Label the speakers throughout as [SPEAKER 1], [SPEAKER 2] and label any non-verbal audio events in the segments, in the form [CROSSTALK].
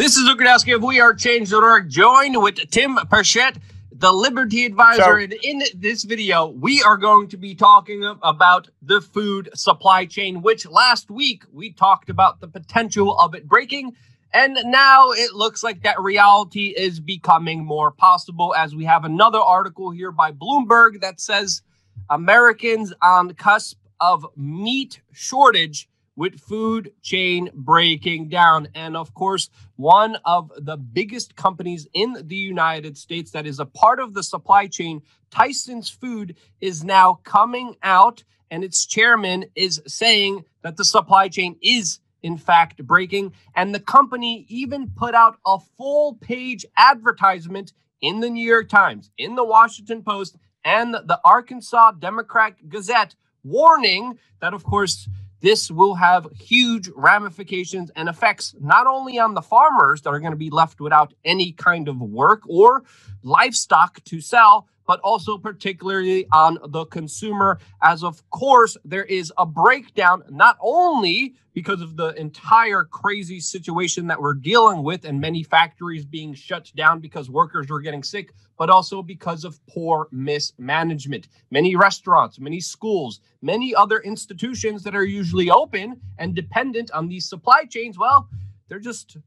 [SPEAKER 1] This is Luke Rudkowski We Are Change.org, joined with Tim Picciott, the Liberty Advisor. And in this video, we are going to be talking about the food supply chain, which last week we talked about the potential of it breaking. And now it looks like that reality is becoming more possible as we have another article here by Bloomberg that says Americans on cusp of meat shortage with food chain breaking down. And of course, one of the biggest companies in the United States that is a part of the supply chain, Tyson's Food, is now coming out and its chairman is saying that the supply chain is in fact breaking. And the company even put out a full page advertisement in the New York Times, in the Washington Post, and the Arkansas Democrat Gazette warning that, of course, this will have huge ramifications and effects not only on the farmers that are going to be left without any kind of work or livestock to sell, but also particularly on the consumer. As of course, there is a breakdown, not only because of the entire crazy situation that we're dealing with and many factories being shut down because workers are getting sick, but also because of poor mismanagement. Many restaurants, many schools, many other institutions that are usually open and dependent on these supply chains, well, they're just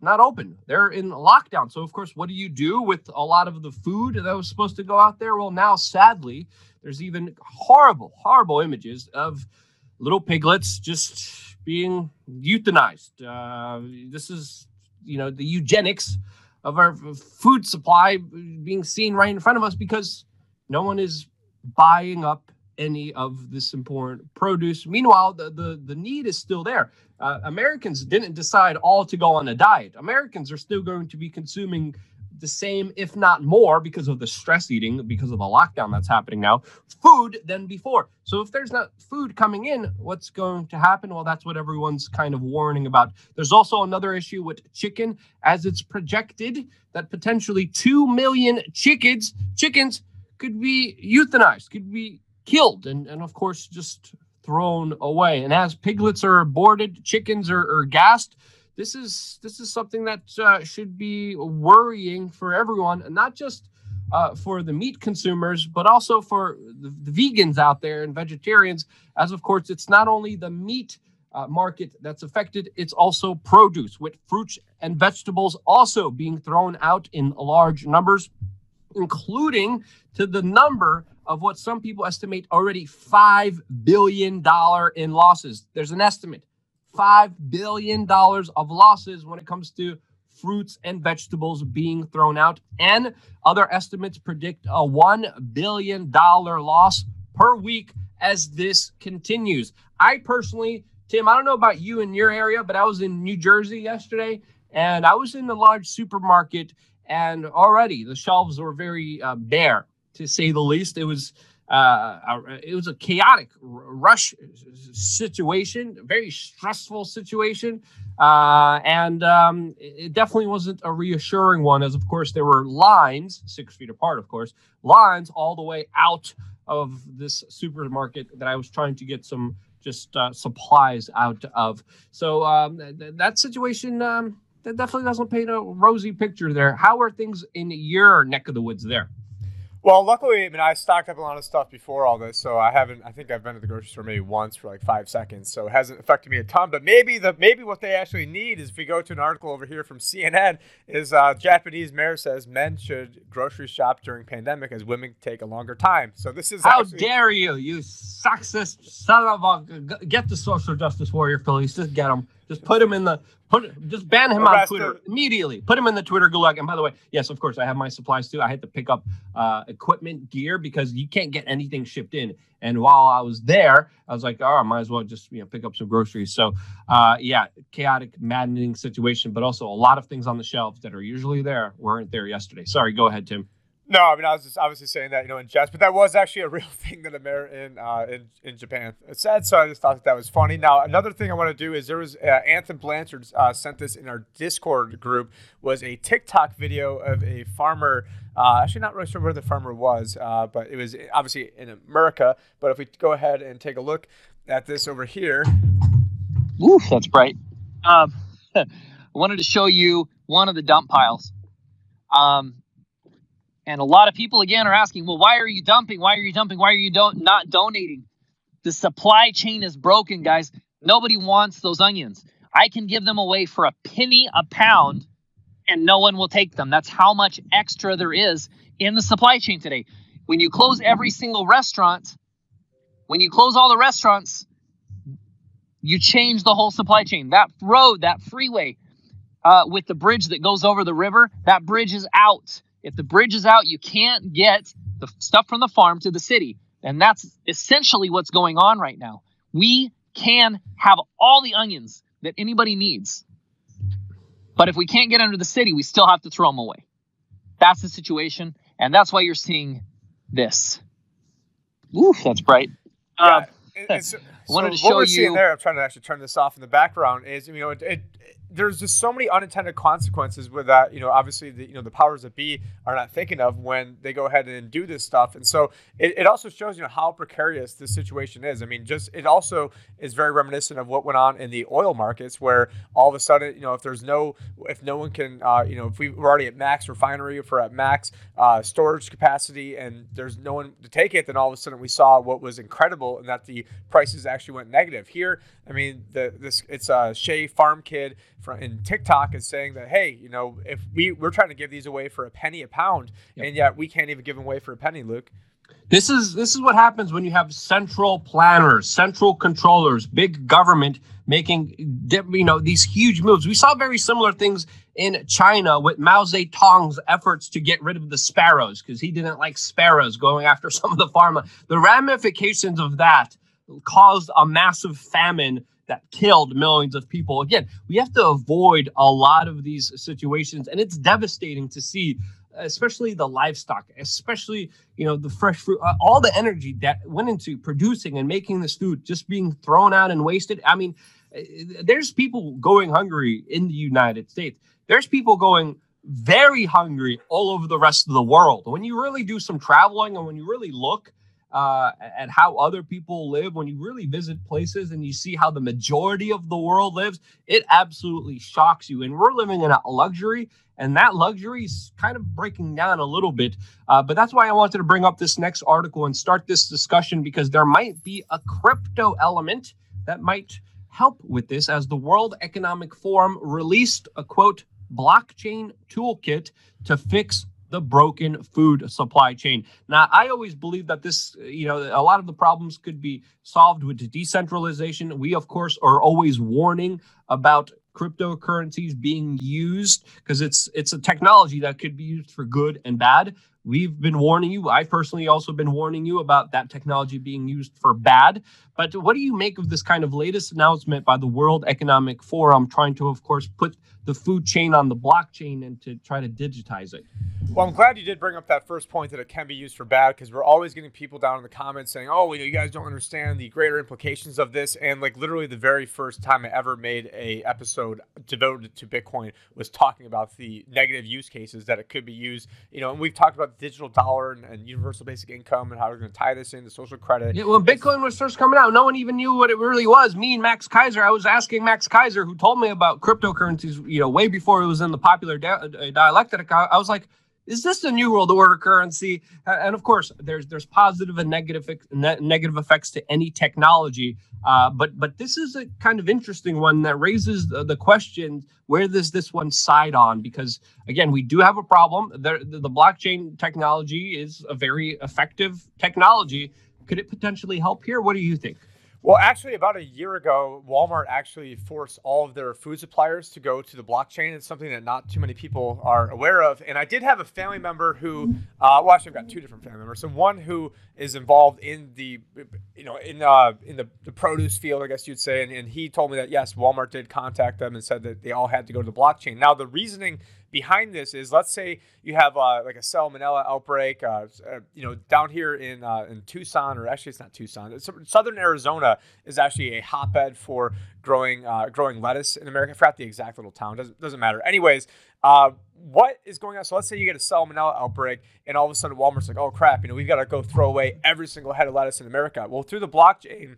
[SPEAKER 1] not open. They're in lockdown. So, of course, what do you do with a lot of the food that was supposed to go out there? Well, now, sadly, there's even horrible, horrible images of little piglets just being euthanized. Uh, this is, you know, the eugenics of our food supply being seen right in front of us because no one is buying up any of this important produce. Meanwhile, the, the, the need is still there. Uh, Americans didn't decide all to go on a diet. Americans are still going to be consuming the same, if not more, because of the stress eating, because of the lockdown that's happening now, food than before. So if there's not food coming in, what's going to happen? Well, that's what everyone's kind of warning about. There's also another issue with chicken, as it's projected that potentially 2 million chickens, chickens could be euthanized, could be killed and, and of course just thrown away. And as piglets are aborted, chickens are, are gassed. This is this is something that uh, should be worrying for everyone, and not just uh, for the meat consumers, but also for the, the, vegans out there and vegetarians. As of course, it's not only the meat uh, market that's affected; it's also produce, with fruits and vegetables also being thrown out in large numbers, including to the number of what some people estimate already $5 billion in losses. There's an estimate $5 billion of losses when it comes to fruits and vegetables being thrown out. And other estimates predict a $1 billion loss per week as this continues. I personally, Tim, I don't know about you in your area, but I was in New Jersey yesterday and I was in the large supermarket and already the shelves were very uh, bare to say the least. It was uh, it was a chaotic rush situation, very stressful situation, uh, and um, it definitely wasn't a reassuring one. As of course there were lines, six feet apart, of course, lines all the way out of this supermarket that I was trying to get some just uh, supplies out of. So um, th- that situation. Um, that definitely doesn't paint a rosy picture there. How are things in your neck of the woods there?
[SPEAKER 2] Well, luckily, I mean, I stocked up a lot of stuff before all this, so I haven't. I think I've been to the grocery store maybe once for like five seconds, so it hasn't affected me a ton. But maybe the maybe what they actually need is if we go to an article over here from CNN, is uh, Japanese mayor says men should grocery shop during pandemic as women take a longer time. So this is
[SPEAKER 1] how actually, dare you, you sexist son of a get the social justice warrior police, just get them. Just put him in the put. Just ban him on Twitter immediately. Put him in the Twitter gulag. And by the way, yes, of course, I have my supplies too. I had to pick up uh, equipment, gear because you can't get anything shipped in. And while I was there, I was like, oh, I might as well just you know pick up some groceries. So, uh, yeah, chaotic, maddening situation, but also a lot of things on the shelves that are usually there weren't there yesterday. Sorry, go ahead, Tim.
[SPEAKER 2] No, I mean I was just obviously saying that you know in jest, but that was actually a [LAUGHS] real thing that Amer in uh, in in Japan said. So I just thought that, that was funny. Now another thing I want to do is there was uh, Anthony Blanchard uh, sent this in our Discord group was a TikTok video of a farmer. Uh, actually, not really sure where the farmer was, uh, but it was obviously in America. But if we go ahead and take a look at this over here,
[SPEAKER 3] Oof, that's bright. Um, [LAUGHS] I wanted to show you one of the dump piles. Um, and a lot of people again are asking, well, why are you dumping? Why are you dumping? Why are you don't not donating? The supply chain is broken, guys. Nobody wants those onions. I can give them away for a penny a pound and no one will take them. That's how much extra there is in the supply chain today. When you close every single restaurant, when you close all the restaurants, you change the whole supply chain. That road, that freeway uh, with the bridge that goes over the river, that bridge is out. If the bridge is out, you can't get the stuff from the farm to the city. And that's essentially what's going on right now. We can have all the onions that anybody needs. But if we can't get under the city, we still have to throw them away. That's the situation. And that's why you're seeing this. Oof, that's bright.
[SPEAKER 2] Yeah. Uh, so, I wanted so to show what we're you. Seeing there, I'm trying to actually turn this off in the background. Is you know it, it there's just so many unintended consequences with that. You know, obviously, the you know the powers that be are not thinking of when they go ahead and do this stuff, and so it, it also shows you know how precarious this situation is. I mean, just it also is very reminiscent of what went on in the oil markets, where all of a sudden, you know, if there's no, if no one can, uh, you know, if we, we're already at max refinery, if we're at max uh, storage capacity, and there's no one to take it, then all of a sudden we saw what was incredible, and that the prices actually went negative. Here, I mean, the this it's a Shay Farm Kid in TikTok is saying that hey, you know, if we we're trying to give these away for a penny a pound, yep. and yet we can't even give them away for a penny, Luke.
[SPEAKER 1] This is this is what happens when you have central planners, central controllers, big government making you know these huge moves. We saw very similar things in China with Mao Zedong's efforts to get rid of the sparrows because he didn't like sparrows going after [LAUGHS] some of the pharma. The ramifications of that caused a massive famine that killed millions of people. Again, we have to avoid a lot of these situations, and it's devastating to see, especially the livestock, especially you know the fresh fruit, uh, all the energy that went into producing and making this food just being thrown out and wasted. I mean, uh, there's people going hungry in the United States. There's people going very hungry all over the rest of the world. When you really do some traveling and when you really look uh, and how other people live, when you really visit places and you see how the majority of the world lives, it absolutely shocks you. And we're living in a luxury, and that luxury is kind of breaking down a little bit. Uh, but that's why I wanted to bring up this next article and start this discussion because there might be a crypto element that might help with this, as the World Economic Forum released a quote blockchain toolkit to fix the broken food supply chain. Now, I always believe that this, you know, a lot of the problems could be solved with decentralization. We, of course, are always warning about cryptocurrencies being used because it's it's a technology that could be used for good and bad. We've been warning you. I personally also been warning you about that technology being used for bad. But what do you make of this kind of latest announcement by the World Economic Forum trying to, of course, put the food chain on the blockchain and to try to digitize it?
[SPEAKER 2] Well, I'm glad you did bring up that first point that it can be used for bad because we're always getting people down in the comments saying, "Oh, you, know, you guys don't understand the greater implications of this." And like literally, the very first time I ever made a episode devoted to Bitcoin was talking about the negative use cases that it could be used. You know, and we've talked about the digital dollar and, and universal basic income and how we're going to tie this into social credit.
[SPEAKER 1] Yeah, when Bitcoin was first coming out, no one even knew what it really was. Me and Max Keiser, I was asking Max Keiser, who told me about cryptocurrencies, you know, way before it was in the popular di- uh, dialectic. I was like is this a new world order currency? And of course, there's there's positive and negative negative effects to any technology. Uh, but but this is a kind of interesting one that raises the, the, question: Where does this one side on? Because again, we do have a problem. The, the, the blockchain technology is a very effective technology. Could it potentially help here? What do you think?
[SPEAKER 2] Well, actually, about a year ago, Walmart actually forced all of their food suppliers to go to the blockchain. It's something that not too many people are aware of. And I did have a family member who, uh, well, actually, I've got two different family members. So one who is involved in the, you know, in uh, in the, the produce field, I guess you'd say, and, and he told me that yes, Walmart did contact them and said that they all had to go to the blockchain. Now, the reasoning behind this is let's say you have uh, like a salmonella outbreak, uh, uh, you know, down here in uh, in Tucson, or actually it's not Tucson, it's, southern Arizona is actually a hotbed for growing uh, growing lettuce in America. I forgot the exact little town. Doesn't doesn't matter. Anyways, uh, what is going on? So let's say you get a salmonella outbreak, and all of a sudden Walmart's like, oh crap, you know, we've got to go throw away every single head of lettuce in America. Well, through the blockchain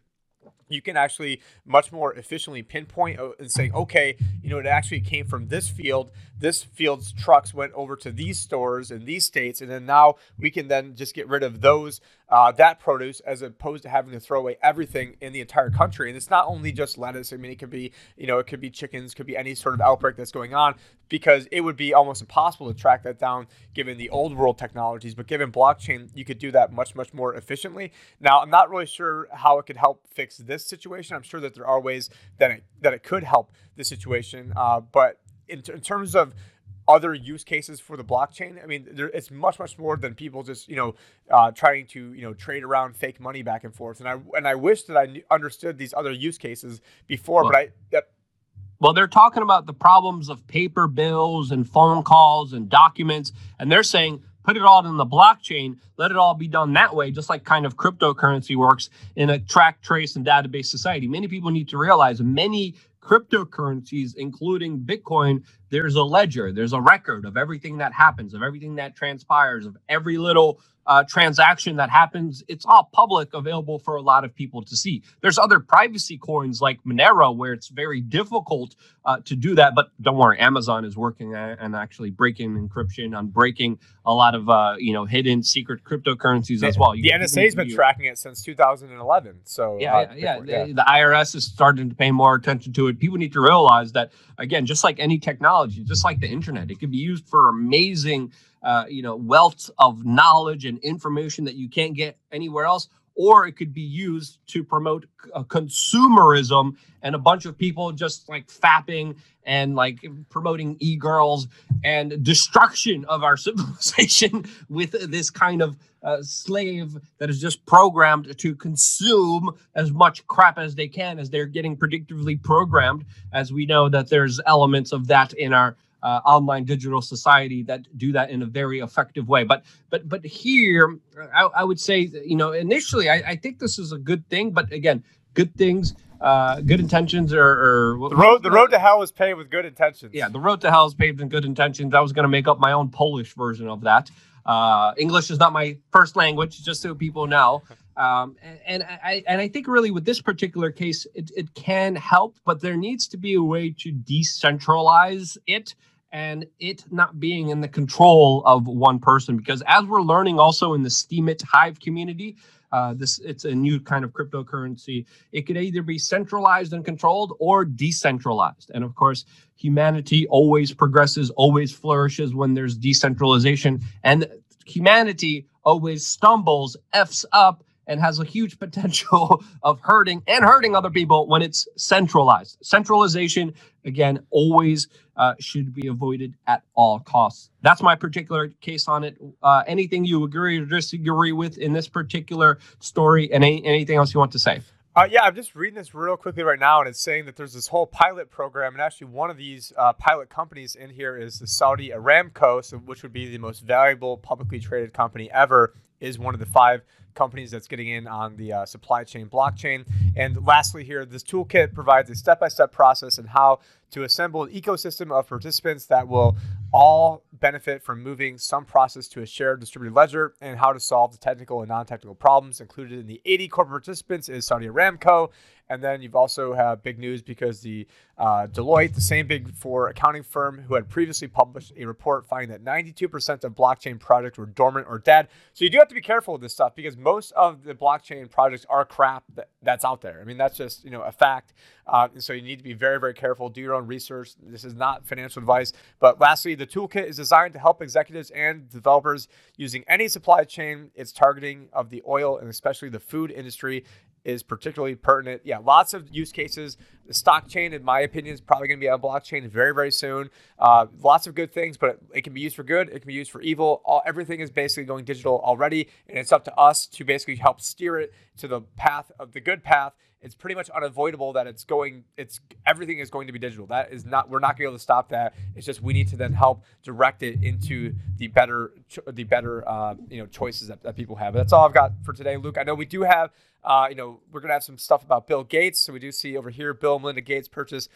[SPEAKER 2] you can actually much more efficiently pinpoint uh, and say, okay, you know, it actually came from this field. This field's trucks went over to these stores in these states, and then now we can then just get rid of those uh, that produce as opposed to having to throw away everything in the entire country. And it's not only just lettuce. I mean, it could be, you know, it could be chickens, could be any sort of outbreak that's going on because it would be almost impossible to track that down given the old world technologies. But given blockchain, you could do that much, much more efficiently. Now, I'm not really sure how it could help fix this situation. I'm sure that there are ways that it, that it could help the situation. Uh, but in, in terms of other use cases for the blockchain. I mean, there, it's much much more than people just you know uh, trying to you know trade around fake money back and forth. And I and I wish that I understood these other use cases before, well, but I. Yep.
[SPEAKER 1] Well, they're talking about the problems of paper bills and phone calls and documents, and they're saying put it all in the blockchain, let it all be done that way, just like kind of cryptocurrency works in a track, trace, and database society. Many people need to realize many cryptocurrencies, including Bitcoin, there's a ledger, there's a record of everything that happens, of everything that transpires, of every little uh, transaction that happens. It's all public, available for a lot of people to see. There's other privacy coins like Monero where it's very difficult uh, to do that. But don't worry, Amazon is working and actually breaking encryption on breaking a lot of uh, you know hidden secret cryptocurrencies as well.
[SPEAKER 2] You, the NSA has been you, tracking it since 2011. So
[SPEAKER 1] yeah, uh, yeah, yeah, The, the IRS is starting to pay more attention to it. People need to realize that again, just like any technology, just like the internet, it can be used for amazing uh, you know, wealth of knowledge and information that you can't get anywhere else. Or it could be used to promote uh, consumerism and a bunch of people just like fapping and like promoting e-girls and destruction of our [LAUGHS] civilization with this kind of uh, slave that is just programmed to consume as much crap as they can as they're getting predictively programmed as we know that there's elements of that in our uh, online digital society that do that in a very effective way. But but but here, I, I would say you know initially I, I, think this is a good thing. But again, good things. Uh, good intentions are, or
[SPEAKER 2] the road the road to hell is paved with good intentions.
[SPEAKER 1] Yeah, the road to hell is paved with good intentions. I was going to make up my own Polish version of that. Uh, English is not my first language, just so people know. [LAUGHS] Um, and, and, I and I think really with this particular case, it, it can help, but there needs to be a way to decentralize it and it not being in the control of one person. Because as we're learning also in the Steemit Hive community, uh, this it's a new kind of cryptocurrency. It could either be centralized and controlled or decentralized. And of course, humanity always progresses, always flourishes when there's decentralization, and humanity always stumbles, f's up, and has a huge [LAUGHS] potential of hurting and hurting other people when it's centralized. Centralization, again, always uh, should be avoided at all costs. That's my particular case on it. Uh, anything you agree or disagree with in this particular story, and any, anything else you want to say?
[SPEAKER 2] Uh, yeah, I'm just reading this real quickly right now, and it's saying that there's this whole pilot program, and actually one of these uh, pilot companies in here is the Saudi Aramco, so, which would be the most valuable publicly traded company ever, is one of the five companies that's getting in on the uh, supply chain blockchain. And lastly, here, this toolkit provides a step by step process and how to assemble an ecosystem of participants that will all benefit from moving some process to a shared distributed ledger and how to solve the technical and non technical problems. Included in the 80 corporate participants is Saudi Aramco. And then you've also have big news because the uh, Deloitte, the same big four accounting firm who had previously published a report finding that 92% of blockchain projects were dormant or dead. So you do have to be careful with this stuff because most of the blockchain projects are crap that, that's out there. I mean, that's just you know a fact. Uh, and so you need to be very, very careful. Do your own research. This is not financial advice. But lastly, the toolkit is designed to help executives and developers using any supply chain. It's targeting of the oil and especially the food industry is particularly pertinent. Yeah, lots of use cases. The stock chain, in my opinion, is probably going to be on blockchain very, very soon. Uh, lots of good things, but it can be used for good. It can be used for evil. All, everything is basically going digital already, and it's up to us to basically help steer it to the path of the good path. It's pretty much unavoidable that it's going. It's everything is going to be digital. That is not. We're not going to be able to stop that. It's just we need to then help direct it into the better, the better, uh, you know, choices that, that people have. But that's all I've got for today, Luke. I know we do have uh, you know, we're going to have some stuff about Bill Gates. So we do see over here Bill and Melinda Gates purchase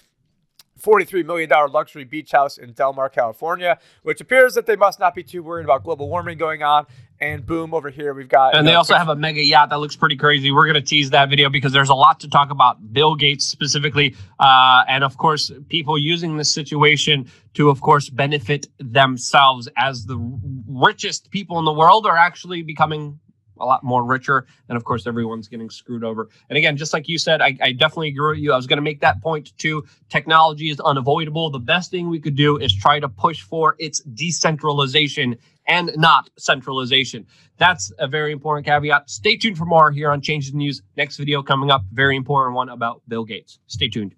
[SPEAKER 2] $43 million luxury beach house in Del Mar, California, which appears that they must not be too worried about global warming going on. And boom, over here we've got.
[SPEAKER 1] And they also have a mega yacht that looks pretty crazy. We're going to tease that video because there's a lot to talk about Bill Gates specifically. Uh, and of course, people using this situation to, of course, benefit themselves as the richest people in the world are actually becoming a lot more richer. And of course, everyone's getting screwed over. And again, just like you said, I, I definitely agree with you. I was going to make that point too. Technology is unavoidable. The best thing we could do is try to push for its decentralization and not centralization. That's a very important caveat. Stay tuned for more here on Changes News. Next video coming up, very important one about Bill Gates. Stay tuned.